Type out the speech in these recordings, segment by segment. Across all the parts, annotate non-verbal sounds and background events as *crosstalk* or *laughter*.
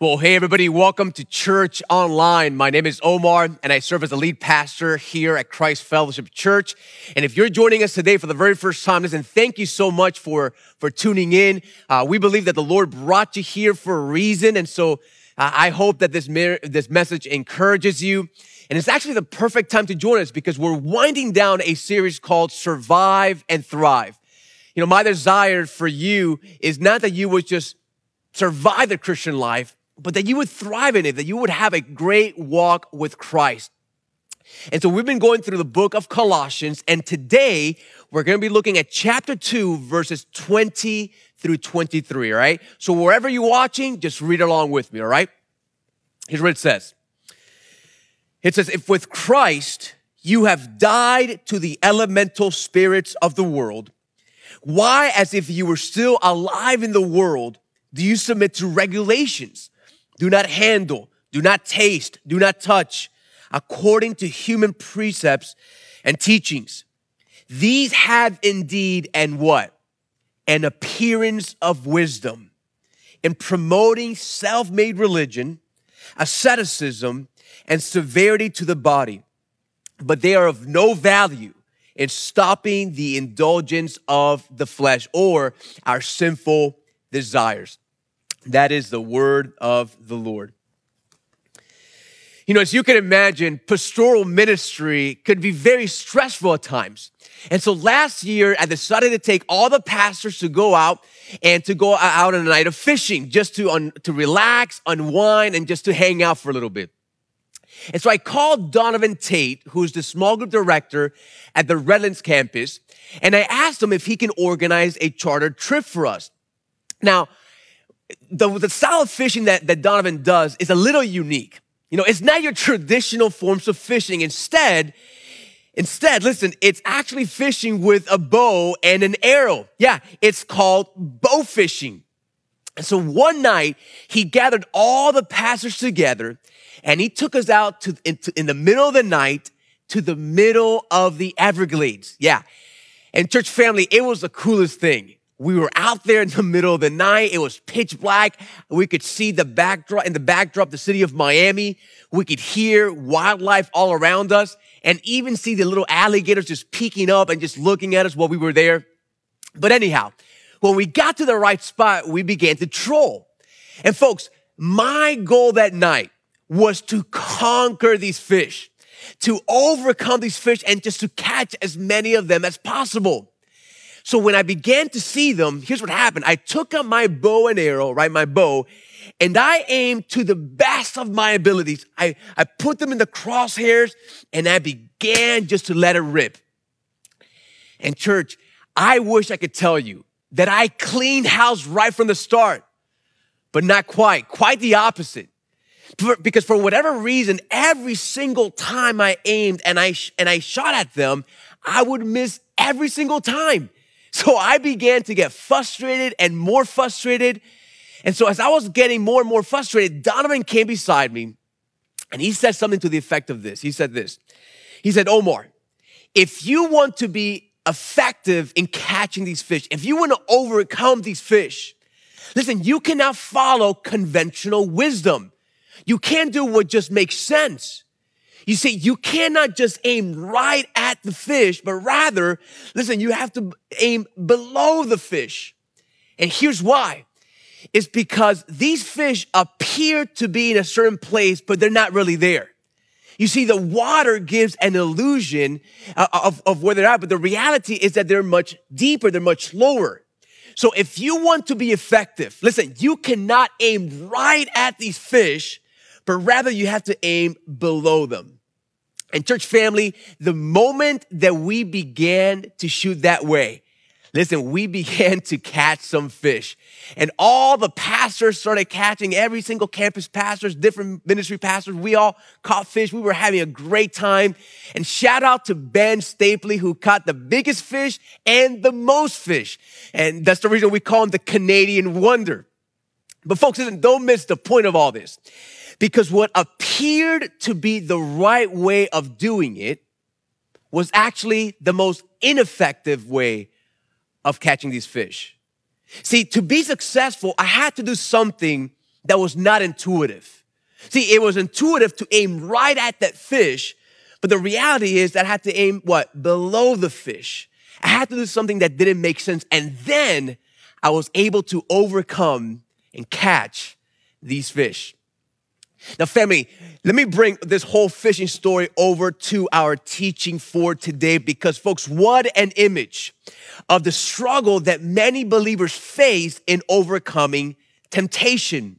Well, hey, everybody, welcome to Church Online. My name is Omar, and I serve as the lead pastor here at Christ Fellowship Church. And if you're joining us today for the very first time, listen, thank you so much for, for tuning in. Uh, we believe that the Lord brought you here for a reason. And so uh, I hope that this, this message encourages you. And it's actually the perfect time to join us because we're winding down a series called Survive and Thrive. You know, my desire for you is not that you would just survive the Christian life, but that you would thrive in it, that you would have a great walk with Christ. And so we've been going through the book of Colossians, and today we're going to be looking at chapter 2, verses 20 through 23, all right? So wherever you're watching, just read along with me, all right? Here's what it says. It says, if with Christ you have died to the elemental spirits of the world, why, as if you were still alive in the world, do you submit to regulations? Do not handle, do not taste, do not touch, according to human precepts and teachings. These have indeed and what? An appearance of wisdom in promoting self-made religion, asceticism, and severity to the body. But they are of no value in stopping the indulgence of the flesh or our sinful desires. That is the word of the Lord. You know, as you can imagine, pastoral ministry could be very stressful at times. And so last year, I decided to take all the pastors to go out and to go out on a night of fishing, just to, un, to relax, unwind, and just to hang out for a little bit. And so I called Donovan Tate, who's the small group director at the Redlands campus, and I asked him if he can organize a charter trip for us. Now, the, the style of fishing that, that Donovan does is a little unique. You know, it's not your traditional forms of fishing. Instead, instead, listen, it's actually fishing with a bow and an arrow. Yeah, it's called bow fishing. And so one night, he gathered all the pastors together and he took us out to, in, to, in the middle of the night to the middle of the Everglades. Yeah. And church family, it was the coolest thing. We were out there in the middle of the night. It was pitch black. We could see the backdrop, in the backdrop, the city of Miami. We could hear wildlife all around us and even see the little alligators just peeking up and just looking at us while we were there. But anyhow, when we got to the right spot, we began to troll. And folks, my goal that night was to conquer these fish, to overcome these fish and just to catch as many of them as possible. So when I began to see them, here's what happened. I took up my bow and arrow, right? My bow, and I aimed to the best of my abilities. I, I put them in the crosshairs and I began just to let it rip. And church, I wish I could tell you that I cleaned house right from the start, but not quite, quite the opposite. Because for whatever reason, every single time I aimed and I, and I shot at them, I would miss every single time. So I began to get frustrated and more frustrated. And so as I was getting more and more frustrated, Donovan came beside me and he said something to the effect of this. He said this. He said, Omar, if you want to be effective in catching these fish, if you want to overcome these fish, listen, you cannot follow conventional wisdom. You can't do what just makes sense. You see, you cannot just aim right at the fish, but rather, listen, you have to aim below the fish. And here's why. It's because these fish appear to be in a certain place, but they're not really there. You see, the water gives an illusion uh, of, of where they're at, but the reality is that they're much deeper, they're much lower. So if you want to be effective, listen, you cannot aim right at these fish, but rather you have to aim below them. And church family, the moment that we began to shoot that way, listen, we *laughs* began to catch some fish. And all the pastors started catching, every single campus pastors, different ministry pastors, we all caught fish. We were having a great time. And shout out to Ben Stapley, who caught the biggest fish and the most fish. And that's the reason we call him the Canadian Wonder. But folks, listen, don't miss the point of all this. Because what appeared to be the right way of doing it was actually the most ineffective way of catching these fish. See, to be successful, I had to do something that was not intuitive. See, it was intuitive to aim right at that fish, but the reality is that I had to aim what? Below the fish. I had to do something that didn't make sense. And then I was able to overcome and catch these fish. Now, family, let me bring this whole fishing story over to our teaching for today because, folks, what an image of the struggle that many believers face in overcoming temptation.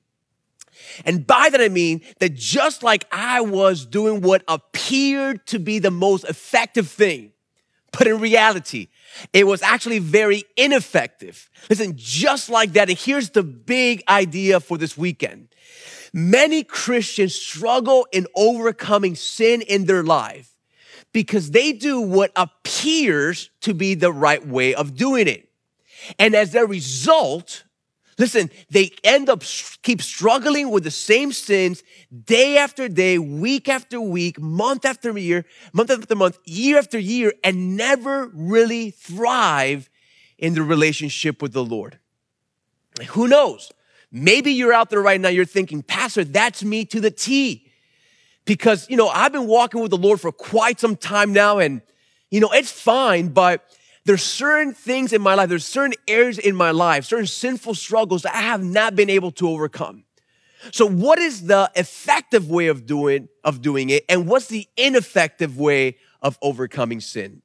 And by that I mean that just like I was doing what appeared to be the most effective thing, but in reality, it was actually very ineffective. Listen, just like that. And here's the big idea for this weekend. Many Christians struggle in overcoming sin in their life because they do what appears to be the right way of doing it. And as a result, Listen, they end up keep struggling with the same sins day after day, week after week, month after year, month after month, year after year, and never really thrive in the relationship with the Lord. Who knows? Maybe you're out there right now, you're thinking, Pastor, that's me to the T. Because, you know, I've been walking with the Lord for quite some time now, and, you know, it's fine, but there's certain things in my life, there's certain areas in my life, certain sinful struggles that I have not been able to overcome. So what is the effective way of doing, of doing it? And what's the ineffective way of overcoming sin?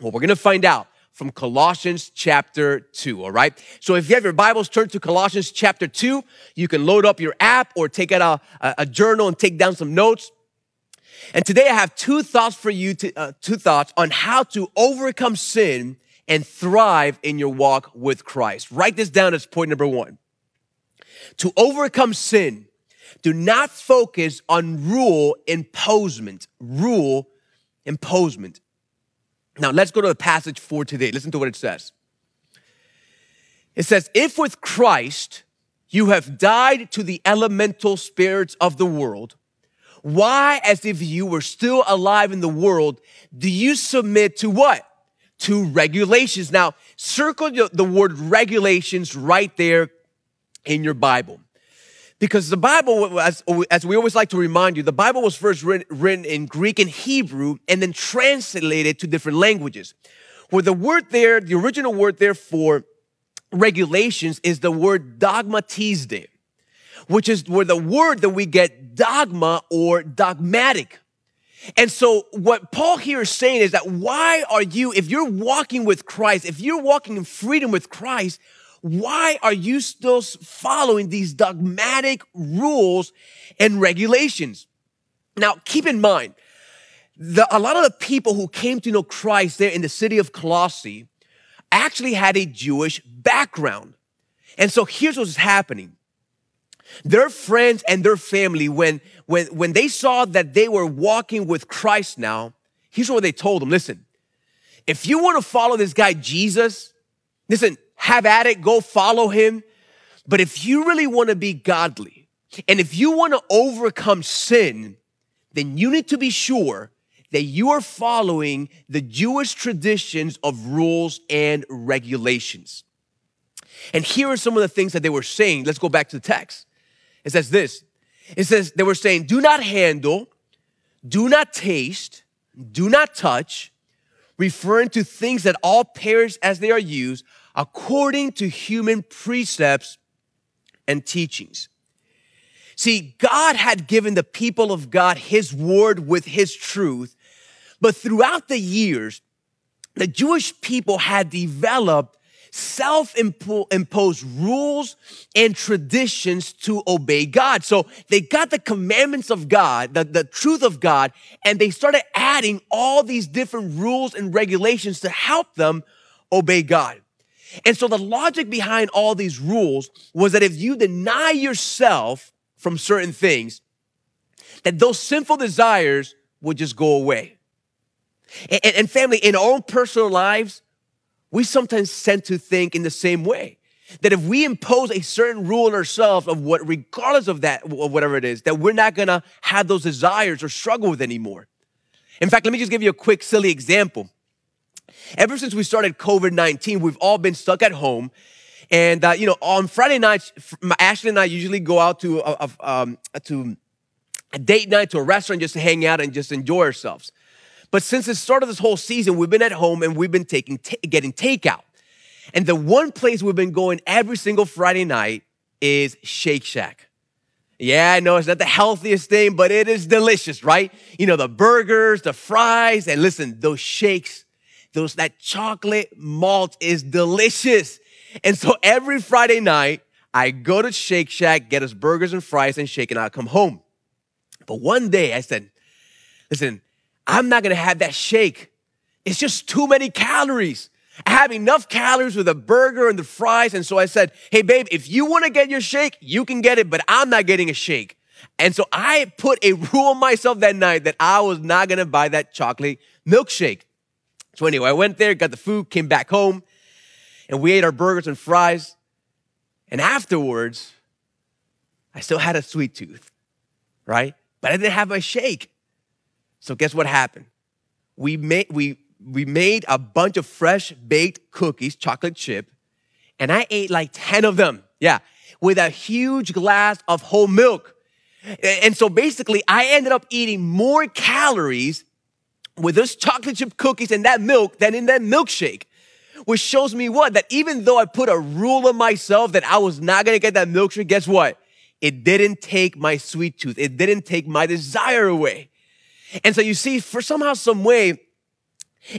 Well, we're going to find out from Colossians chapter 2, all right? So if you have your Bibles, turn to Colossians chapter 2. You can load up your app or take out a, a journal and take down some notes. And today I have two thoughts for you, to, uh, two thoughts on how to overcome sin and thrive in your walk with Christ. Write this down as point number one. To overcome sin, do not focus on rule imposement. Rule imposement. Now let's go to the passage for today. Listen to what it says. It says, if with Christ you have died to the elemental spirits of the world, why, as if you were still alive in the world, do you submit to what? To regulations. Now, circle the word regulations right there in your Bible. Because the Bible, as, as we always like to remind you, the Bible was first written, written in Greek and Hebrew and then translated to different languages. Where the word there, the original word there for regulations is the word dogmatizde which is where the word that we get dogma or dogmatic. And so what Paul here is saying is that why are you, if you're walking with Christ, if you're walking in freedom with Christ, why are you still following these dogmatic rules and regulations? Now, keep in mind, the, a lot of the people who came to know Christ there in the city of Colossae actually had a Jewish background. And so here's what's happening. Their friends and their family, when, when, when they saw that they were walking with Christ now, here's what they told them. Listen, if you want to follow this guy, Jesus, listen, have at it, go follow him. But if you really want to be godly and if you want to overcome sin, then you need to be sure that you are following the Jewish traditions of rules and regulations. And here are some of the things that they were saying. Let's go back to the text. It says this. It says they were saying, do not handle, do not taste, do not touch, referring to things that all perish as they are used according to human precepts and teachings. See, God had given the people of God his word with his truth, but throughout the years, the Jewish people had developed self-imposed rules and traditions to obey God. So they got the commandments of God, the, the truth of God, and they started adding all these different rules and regulations to help them obey God. And so the logic behind all these rules was that if you deny yourself from certain things, that those sinful desires would just go away. And, and, family, in our own personal lives, we sometimes tend to think in the same way that if we impose a certain rule on ourselves of what, regardless of that, of whatever it is, that we're not gonna have those desires or struggle with anymore. In fact, let me just give you a quick, silly example. Ever since we started COVID 19, we've all been stuck at home. And, uh, you know, on Friday nights, Ashley and I usually go out to, a, um, to a date night to a restaurant just to hang out and just enjoy ourselves. But since the start of this whole season, we've been at home and we've been taking, t- getting takeout. And the one place we've been going every single Friday night is Shake Shack. Yeah, I know it's not the healthiest thing, but it is delicious, right? You know, the burgers, the fries, and listen, those shakes, those, that chocolate malt is delicious. And so every Friday night, I go to Shake Shack, get us burgers and fries and shake, and I come home. But one day I said, listen, I'm not gonna have that shake. It's just too many calories. I have enough calories with a burger and the fries. And so I said, Hey, babe, if you want to get your shake, you can get it, but I'm not getting a shake. And so I put a rule on myself that night that I was not to buy that chocolate milkshake. So anyway, I went there, got the food, came back home, and we ate our burgers and fries. And afterwards, I still had a sweet tooth, right? But I didn't have my shake. So guess what happened? We made, we we made a bunch of fresh baked cookies, chocolate chip, and I ate like 10 of them. Yeah. With a huge glass of whole milk. And so basically, I ended up eating more calories with those chocolate chip cookies and that milk than in that milkshake. Which shows me what? That even though I put a rule on myself that I was not gonna get that milkshake, guess what? It didn't take my sweet tooth. It didn't take my desire away. And so you see, for somehow, some way,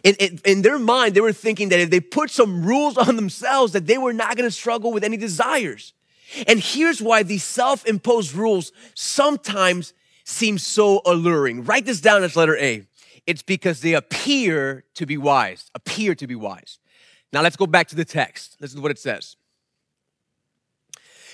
in, in, in, their mind, they were thinking that if they put some rules on themselves, that they were not going to struggle with any desires. And here's why these self-imposed rules sometimes seem so alluring. Write this down as letter A. It's because they appear to be wise, appear to be wise. Now let's go back to the text. Listen to what it says.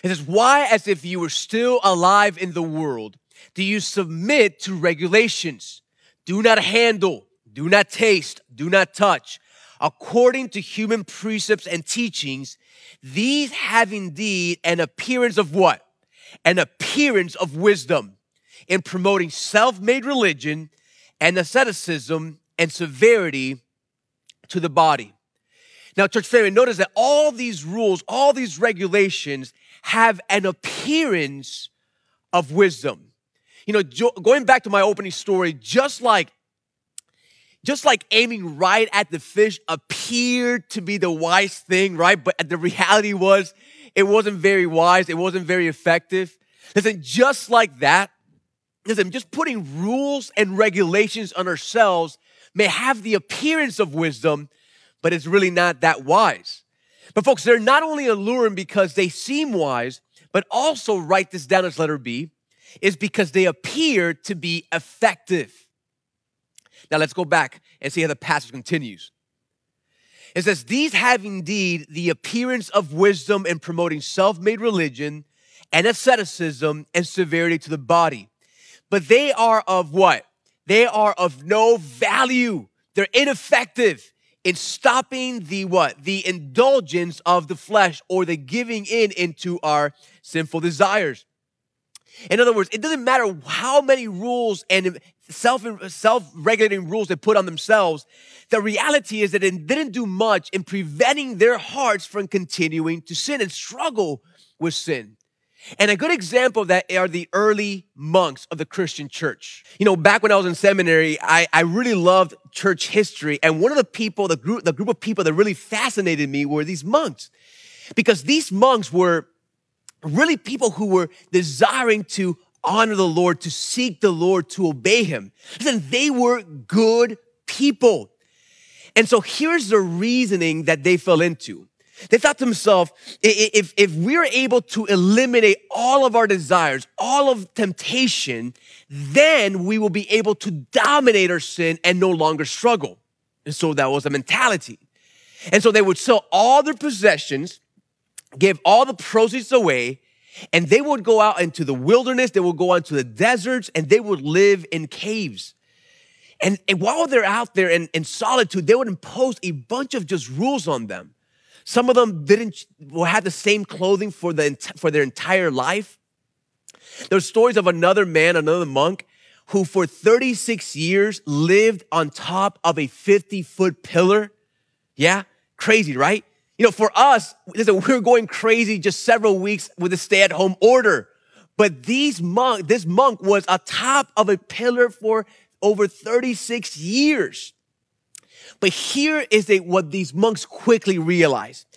It says, why, as if you were still alive in the world, do you submit to regulations? Do not handle, do not taste, do not touch. According to human precepts and teachings, these have indeed an appearance of what? An appearance of wisdom in promoting self made religion and asceticism and severity to the body. Now, church family, notice that all these rules, all these regulations have an appearance of wisdom. You know, going back to my opening story, just like just like aiming right at the fish appeared to be the wise thing, right? But the reality was it wasn't very wise. It wasn't very effective. Listen, just like that, listen, just putting rules and regulations on ourselves may have the appearance of wisdom, but it's really not that wise. But folks, they're not only alluring because they seem wise, but also write this down as letter B, is because they appear to be effective. Now let's go back and see how the passage continues. It says, These have indeed the appearance of wisdom in promoting self made religion and asceticism and severity to the body. But they are of what? They are of no value. They're ineffective in stopping the what? The indulgence of the flesh or the giving in into our sinful desires. In other words, it doesn't matter how many rules and self self regulating rules they put on themselves. The reality is that it didn't do much in preventing their hearts from continuing to sin and struggle with sin. And a good example of that are the early monks of the Christian church. You know, back when I was in seminary, I, I really loved church history. And one of the people, the group, the group of people that really fascinated me were these monks. Because these monks were really people who were desiring to honor the Lord, to seek the Lord, to obey him. Listen, they were good people. And so here's the reasoning that they fell into. They thought to themselves, if, if we're able to eliminate all of our desires, all of temptation, then we will be able to dominate our sin and no longer struggle. And so that was a mentality. And so they would sell all their possessions, give all the proceeds away, and they would go out into the wilderness, they would go out into the deserts, and they would live in caves. And, and while they're out there in, in solitude, they would impose a bunch of just rules on them. Some of them didn't had the same clothing for, the, for their entire life. There's stories of another man, another monk, who for 36 years lived on top of a 50 foot pillar. Yeah, crazy, right? You know, for us, listen, we're going crazy just several weeks with the stay at home order. But these monk, this monk was atop of a pillar for over 36 years. But here is a, what these monks quickly realized.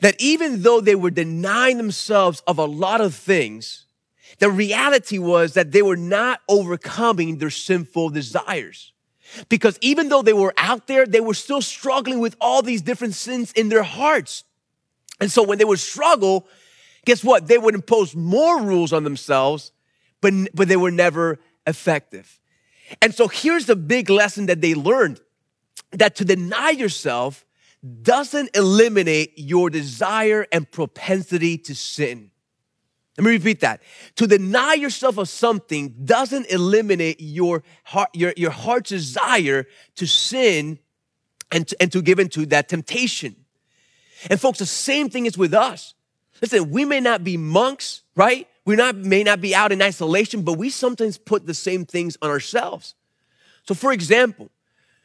That even though they were denying themselves of a lot of things, the reality was that they were not overcoming their sinful desires. Because even though they were out there, they were still struggling with all these different sins in their hearts. And so when they would struggle, guess what? They would impose more rules on themselves, but, but they were never effective. And so here's the big lesson that they learned that to deny yourself doesn't eliminate your desire and propensity to sin. Let me repeat that. To deny yourself of something doesn't eliminate your heart, your, your heart's desire to sin and to, and to give into that temptation. And folks, the same thing is with us. Listen, we may not be monks, right? We not, may not be out in isolation, but we sometimes put the same things on ourselves. So for example,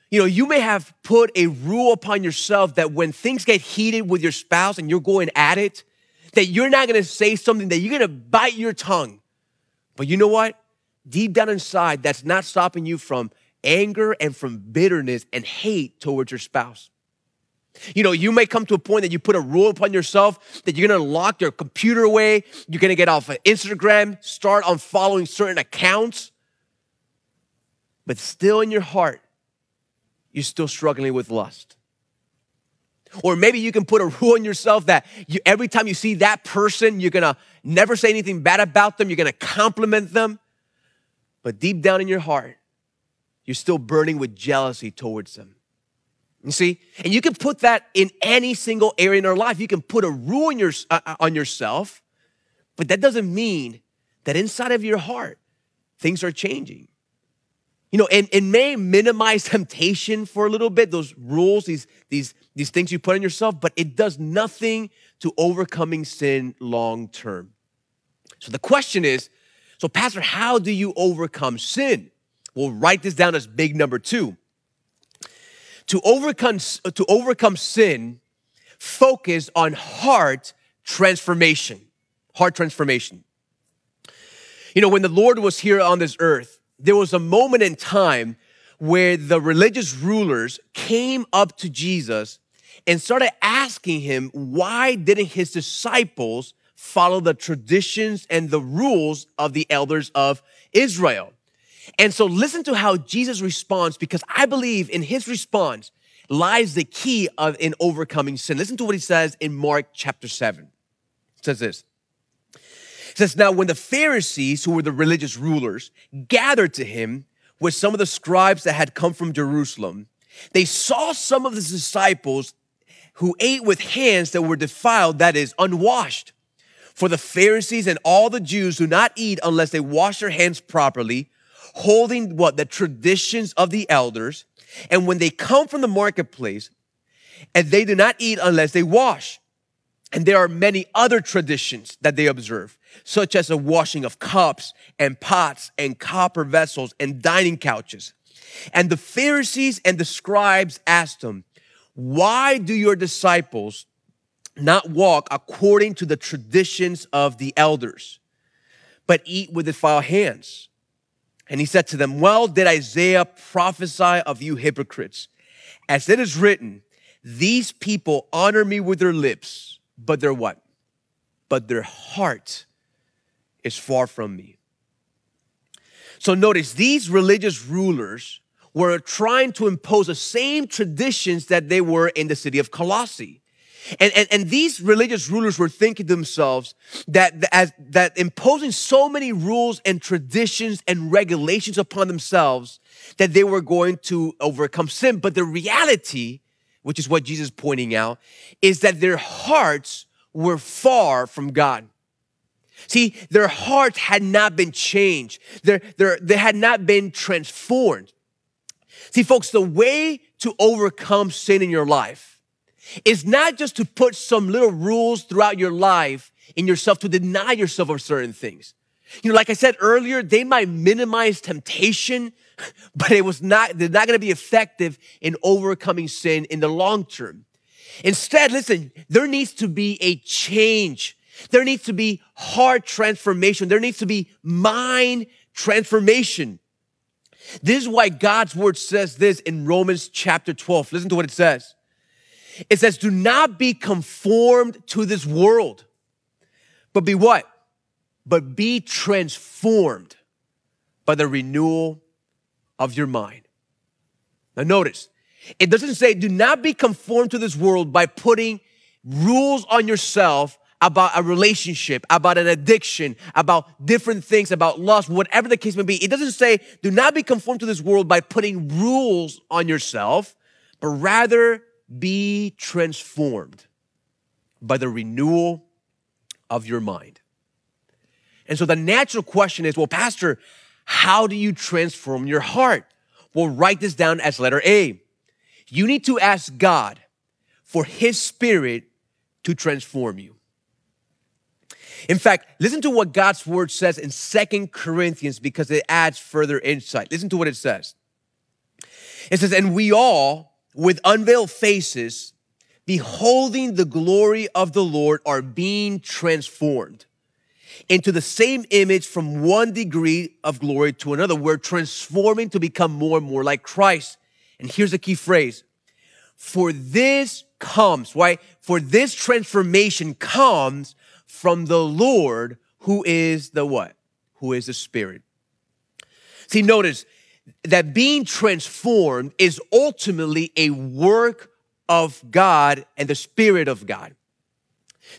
you know, you may have put a rule upon yourself that when things get heated with your spouse and you're going at it, that you're not gonna say something that you're gonna bite your tongue. But you know what? Deep down inside, that's not stopping you from anger and from bitterness and hate towards your spouse. You know, you may come to a point that you put a rule upon yourself that you're gonna lock your computer away, you're gonna get off of Instagram, start on following certain accounts, but still in your heart, you're still struggling with lust. Or maybe you can put a rule on yourself that you, every time you see that person, you're gonna never say anything bad about them, you're gonna compliment them. But deep down in your heart, you're still burning with jealousy towards them. You see? And you can put that in any single area in our life. You can put a rule on, your, uh, uh, on yourself, but that doesn't mean that inside of your heart, things are changing. You know, and may minimize *laughs* temptation for a little bit, those rules, these, these, these things you put on yourself, but it does nothing to overcoming sin long term. So the question is, so Pastor, how do you overcome sin? We'll write this down as big number two. To overcome, to overcome sin, focus on heart transformation. Heart transformation. You know, when the Lord was here on this earth, there was a moment in time where the religious rulers came up to Jesus and started asking him why didn't his disciples follow the traditions and the rules of the elders of Israel. And so listen to how Jesus responds because I believe in his response lies the key of in overcoming sin. Listen to what he says in Mark chapter 7. It says this says, Now when the Pharisees, who were the religious rulers, gathered to him with some of the scribes that had come from Jerusalem, they saw some of the disciples who ate with hands that were defiled, that is, unwashed. For the Pharisees and all the Jews do not eat unless they wash their hands properly, holding what? The traditions of the elders. And when they come from the marketplace, and they do not eat unless they wash. And there are many other traditions that they observe, such as the washing of cups and pots and copper vessels and dining couches. And the Pharisees and the scribes asked him, why do your disciples not walk according to the traditions of the elders, but eat with defiled hands? And he said to them, well, did Isaiah prophesy of you hypocrites? As it is written, these people honor me with their lips, but their what? But their heart is far from me. So notice these religious rulers were trying to impose the same traditions that they were in the city of Colossae. And, and, and these religious rulers were thinking to themselves that, as, that imposing so many rules and traditions and regulations upon themselves that they were going to overcome sin. But the reality which is what Jesus is pointing out, is that their hearts were far from God. See, their hearts had not been changed. Their, they had not been transformed. See, folks, the way to overcome sin in your life is not just to put some little rules throughout your life in yourself to deny yourself of certain things. You know, like I said earlier, they might minimize temptation, but it was not, they're not going to be effective in overcoming sin in the long term. Instead, listen, there needs to be a change. There needs to be heart transformation. There needs to be mind transformation. This is why God's word says this in Romans chapter 12. Listen to what it says. It says, do not be conformed to this world, but be what? But be transformed by the renewal of your mind. Now notice, it doesn't say do not be conformed to this world by putting rules on yourself about a relationship, about an addiction, about different things, about lust, whatever the case may be. It doesn't say do not be conformed to this world by putting rules on yourself, but rather be transformed by the renewal of your mind. And so the natural question is, well, pastor, how do you transform your heart? Well, write this down as letter A. You need to ask God for his spirit to transform you. In fact, listen to what God's word says in Second Corinthians because it adds further insight. Listen to what it says. It says, and we all, with unveiled faces, beholding the glory of the Lord, are being transformed into the same image from one degree of glory to another. We're transforming to become more and more like Christ. And here's a key phrase. For this comes, right? For this transformation comes from the Lord who is the what? Who is the Spirit. See, notice that being transformed is ultimately a work of God and the Spirit of God.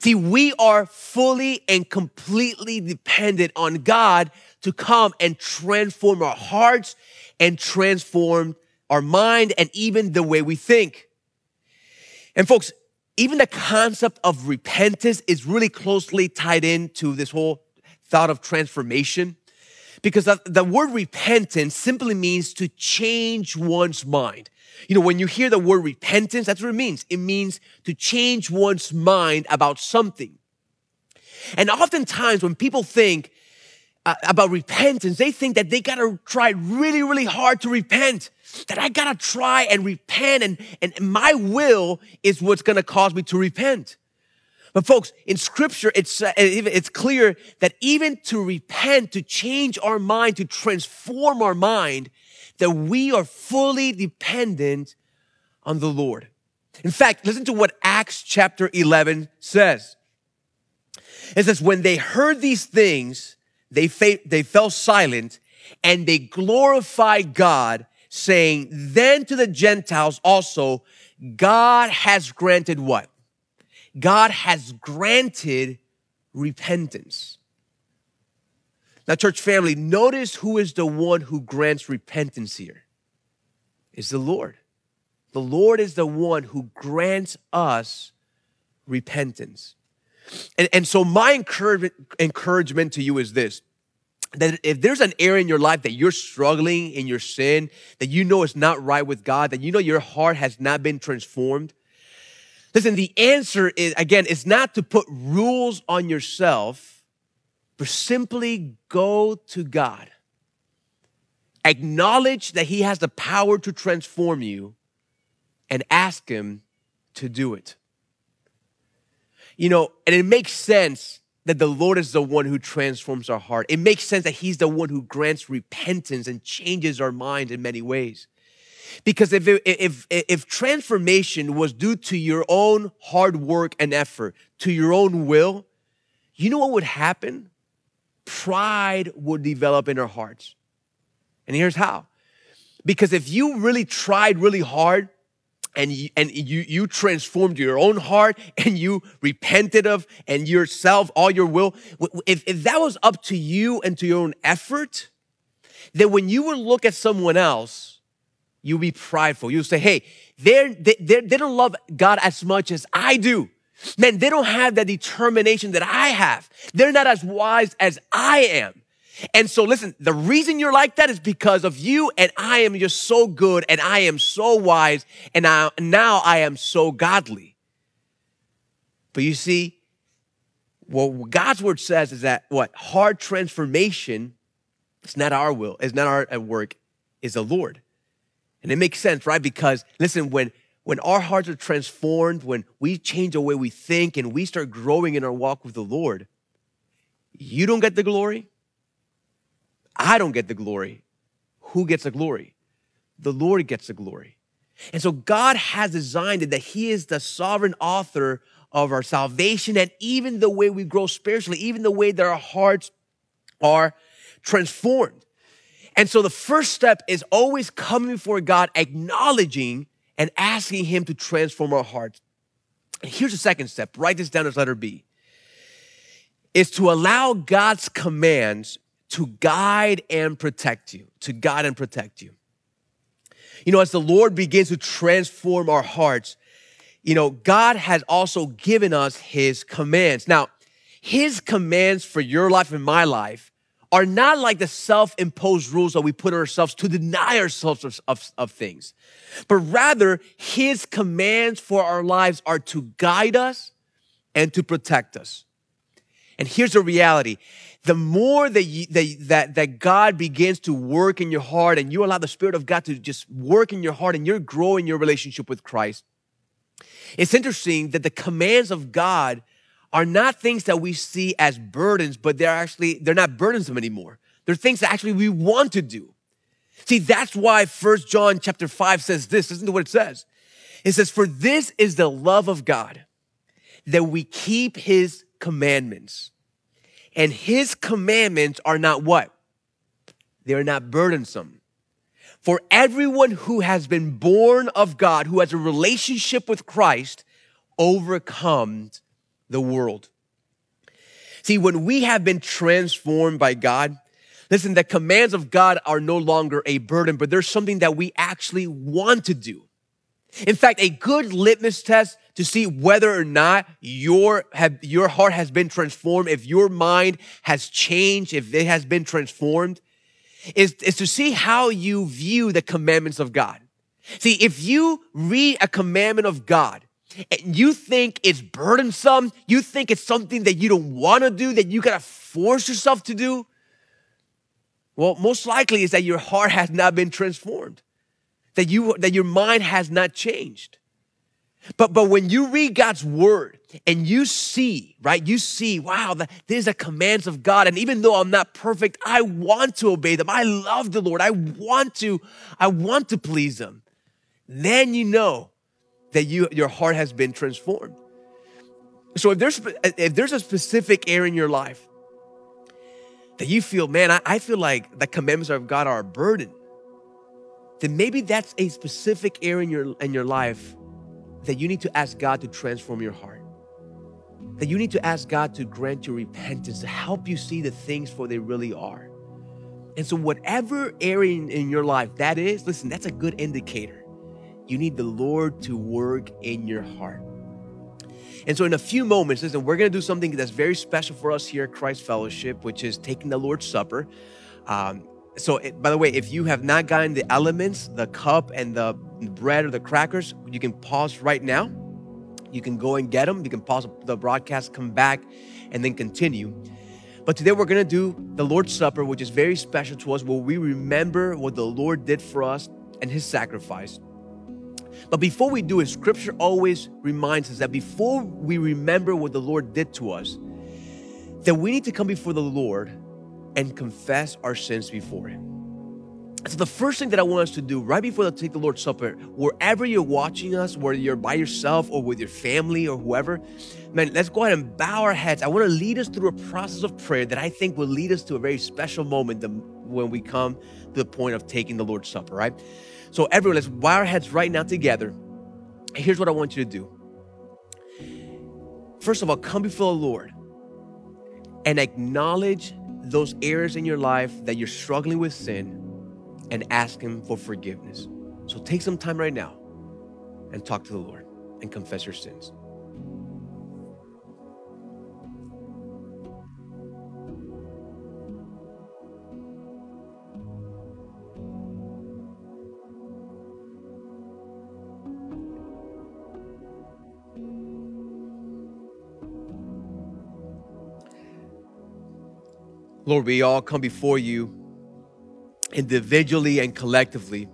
See, we are fully and completely dependent on God to come and transform our hearts and transform our mind and even the way we think. And folks, even the concept of repentance is really closely tied into this whole thought of transformation because the, word repentance simply means to change one's mind. You know, when you hear the word repentance, that's what it means. It means to change one's mind about something. And oftentimes when people think uh, about repentance, they think that they gotta try really, really hard to repent. That I gotta try and repent and, and my will is what's gonna cause me to repent. But folks, in scripture, it's, uh, it's clear that even to repent, to change our mind, to transform our mind, that we are fully dependent on the Lord. In fact, listen to what Acts chapter 11 says. It says, when they heard these things, they, fa- they fell silent and they glorified God, saying, then to the Gentiles also, God has granted what? God has granted repentance. Now, church family, notice who is the one who grants repentance here. Is the Lord. The Lord is the one who grants us repentance. And, and so my encouragement, encouragement to you is this that if there's an area in your life that you're struggling in your sin, that you know is not right with God, that you know your heart has not been transformed, listen, the answer is, again, is not to put rules on yourself but simply go to God. Acknowledge that He has the power to transform you and ask Him to do it. You know, and it makes sense that the Lord is the one who transforms our heart. It makes sense that He's the one who grants repentance and changes our mind in many ways. Because if, if, if transformation was due to your own hard work and effort, to your own will, you know what would happen? pride would develop in our hearts. And here's how. Because if you really tried really hard and you, and you, you transformed your own heart *laughs* and you repented of and yourself, all your will, if, if that was up to you and to your own effort, then when you would look at someone else, you'll be prideful. You'll say, hey, they're, they, they're, they don't love God as much as I do. Man, they don't have that determination that I have. They're not as wise as I am. And so listen, the reason you're like that is because of you and I am just so good and I am so wise and I, now I am so godly. But you see, what God's word says is that what hard transformation, it's not our will, it's not our work, is the Lord. And it makes sense, right? Because listen, when when our hearts are transformed, when we change the way we think and we start growing in our walk with the Lord, you don't get the glory. I don't get the glory. Who gets the glory? The Lord gets the glory. And so God has designed it that He is the sovereign author of our salvation and even the way we grow spiritually, even the way that our hearts are transformed. And so the first step is always coming before God, acknowledging and asking Him to transform our hearts. And here's the second step write this down as letter B is to allow God's commands to guide and protect you, to guide and protect you. You know, as the Lord begins to transform our hearts, you know, God has also given us His commands. Now, His commands for your life and my life are not like the self imposed rules that we put ourselves to deny ourselves of, of, of, things, but rather His commands for our lives are to guide us and to protect us. And here's the reality the more that, you, that, that, that God begins to work in your heart and you allow the Spirit of God to just work in your heart and you're growing your relationship with Christ, it's interesting that the commands of God are not things that we see as burdens, but they're actually, they're not burdensome anymore. They're things that actually we want to do. See, that's why First John chapter 5 says this. Listen to what it says. It says, For this is the love of God, that we keep his commandments. And his commandments are not what? They're not burdensome. For everyone who has been born of God, who has a relationship with Christ, overcomes the world. See, when we have been transformed by God, listen, the commands of God are no longer a burden, but there's something that we actually want to do. In fact, a good litmus test to see whether or not your, have, your heart has been transformed, if your mind has changed, if it has been transformed, is, is to see how you view the commandments of God. See, if you read a commandment of God and you think it's burdensome, you think it's something that you don't want to do, that you gotta force yourself to do, well, most likely is that your heart has not been transformed, that you that your mind has not changed. But but when you read God's word and you see, right, you see, wow, the, these are commands of God. And even though I'm not perfect, I want to obey them. I love the Lord. I want to, I want to please Him. Then you know that you, your heart has been transformed. So if there's, if there's a specific area in your life that you feel, man, I, I feel like the commandments of God are a burden, then maybe that's a specific area in your, in your life that you need to ask God to transform your heart. That you need to ask God to grant you repentance, to help you see the things for they really are. And so, whatever area in, in your life that is, listen, that's a good indicator you need the Lord to work in your heart. And so, in a few moments, listen, we're going to do something that's very special for us here at Christ Fellowship, which is taking the Lord's Supper. Um, so, by the way, if you have not gotten the elements, the cup and the bread or the crackers, you can pause right now. You can go and get them. You can pause the broadcast, come back, and then continue. But today we're going to do the Lord's Supper, which is very special to us, where we remember what the Lord did for us and his sacrifice. But before we do it, scripture always reminds us that before we remember what the Lord did to us, that we need to come before the Lord and confess our sins before Him. So, the first thing that I want us to do right before we take the Lord's Supper, wherever you're watching us, whether you're by yourself or with your family or whoever, man, let's go ahead and bow our heads. I want to lead us through a process of prayer that I think will lead us to a very special moment when we come to the point of taking the Lord's Supper, right? So, everyone, let's bow our heads right now together. Here's what I want you to do. First of all, come before the Lord and acknowledge those areas in your life that you're struggling with sin and ask Him for forgiveness. So, take some time right now and talk to the Lord and confess your sins. Lord, we all come before you individually and collectively.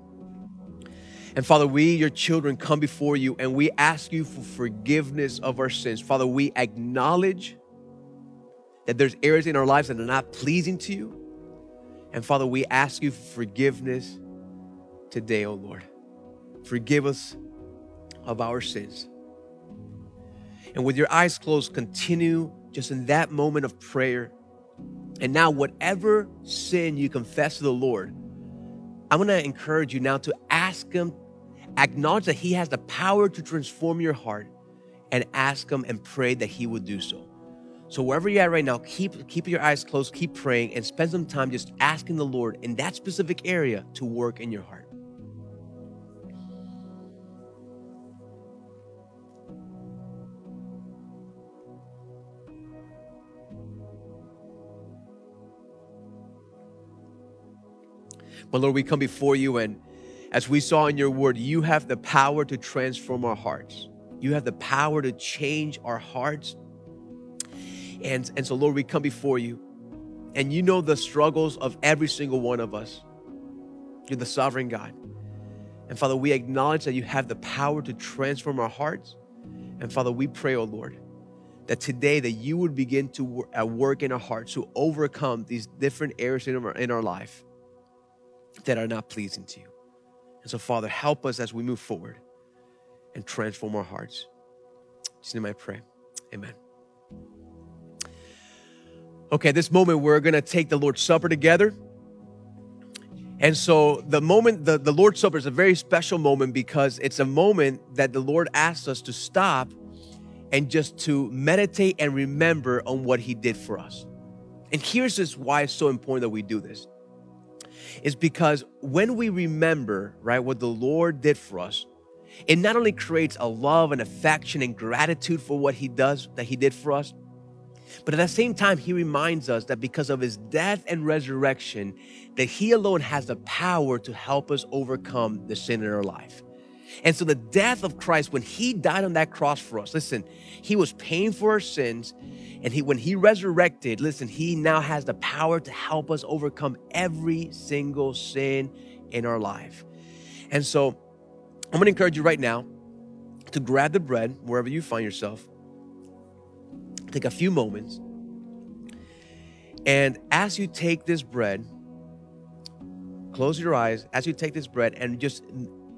And Father, we, your children, come before you and we ask you for forgiveness of our sins. Father, we acknowledge that there's areas in our lives that are not pleasing to you. And Father, we ask you for forgiveness today, oh Lord. Forgive us of our sins. And with your eyes closed, continue just in that moment of prayer. And now, whatever sin you confess to the Lord, I'm gonna encourage you now to ask Him, acknowledge that He has the power to transform your heart, and ask Him and pray that He would do so. So wherever you're at right now, keep keep your eyes closed, keep praying, and spend some time just asking the Lord in that specific area to work in your heart. But Lord, we come before you, and as we saw in your word, you have the power to transform our hearts. You have the power to change our hearts and, and so, Lord, we come before you, and you know the struggles of every single one of us. You're the sovereign God. And Father, we acknowledge that you have the power to transform our hearts. And Father, we pray, oh Lord, that today that you would begin to work in our hearts to overcome these different areas in our, in our life that are not pleasing to you. And so, Father, help us as we move forward and transform our hearts. Just name I pray. Amen. Okay, this moment we're gonna take the Lord's Supper together. And so the moment, the, the Lord's Supper is a very special moment because it's a moment that the Lord asks us to stop and just to meditate and remember on what He did for us. And here's just why it's so important that we do this. Is because when we remember, right, what the Lord did for us, it not only creates a love and affection and gratitude for what He does, that He did for us, but at the same time, he reminds us that because of his death and resurrection, that he alone has the power to help us overcome the sin in our life. And so the death of Christ, when he died on that cross for us, listen, he was paying for our sins. And he, when he resurrected, listen, he now has the power to help us overcome every single sin in our life. And so I'm gonna encourage you right now to grab the bread wherever you find yourself take a few moments. And as you take this bread, close your eyes as you take this bread and just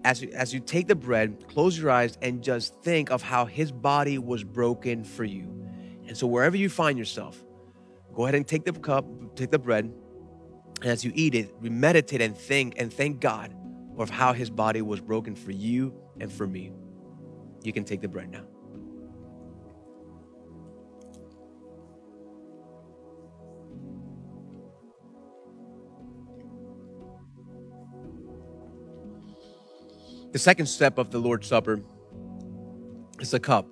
as you, as you take the bread, close your eyes and just think of how his body was broken for you. And so wherever you find yourself, go ahead and take the cup, take the bread, and as you eat it, meditate and think and thank God of how his body was broken for you and for me. You can take the bread now. The second step of the Lord's Supper is the cup.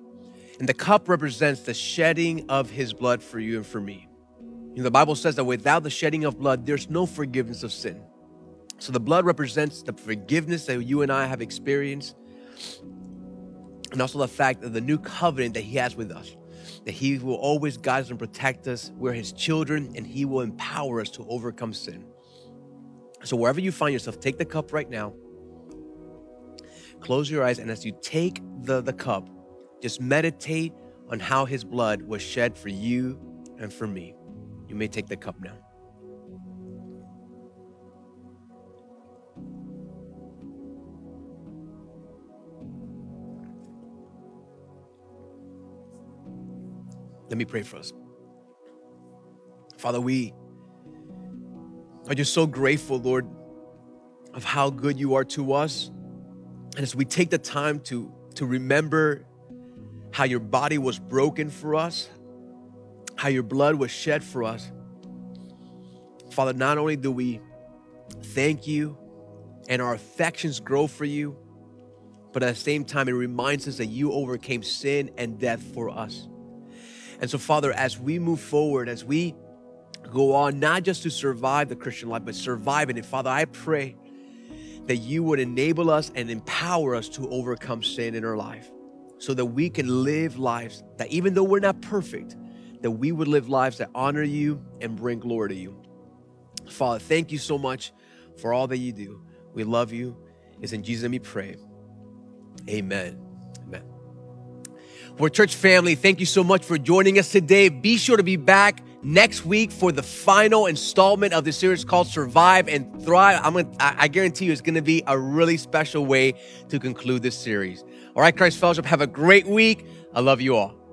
And the cup represents the shedding of his blood for you and for me. You know, the Bible says that without the shedding of blood, there's no forgiveness of sin. So the blood represents the forgiveness that you and I have experienced, and also the fact of the new covenant that he has with us. That he will always guide us and protect us. We're his children, and he will empower us to overcome sin. So wherever you find yourself, take the cup right now Close your eyes, and as you take the, the cup, just meditate on how his blood was shed for you and for me. You may take the cup now. Let me pray for us. Father, we are just so grateful, Lord, of how good you are to us. And as we take the time to, to remember how your body was broken for us, how your blood was shed for us, Father, not only do we thank you and our affections grow for you, but at the same time, it reminds us that you overcame sin and death for us. And so, Father, as we move forward, as we go on, not just to survive the Christian life, but survive it, Father, I pray that you would enable us and empower us to overcome sin in our life so that we can live lives that even though we're not perfect, that we would live lives that honor you and bring glory to you. Father, thank you so much for all that you do. We love you. Is in Jesus' name we pray. Amen. Amen. For church family, thank you so much for joining us today. Be sure to be back next week for the final installment of the series called Survive and Thrive. I'm gonna, I guarantee you it's to be a really special way to conclude this series. All right, Christ Fellowship, have a great week. I love you all.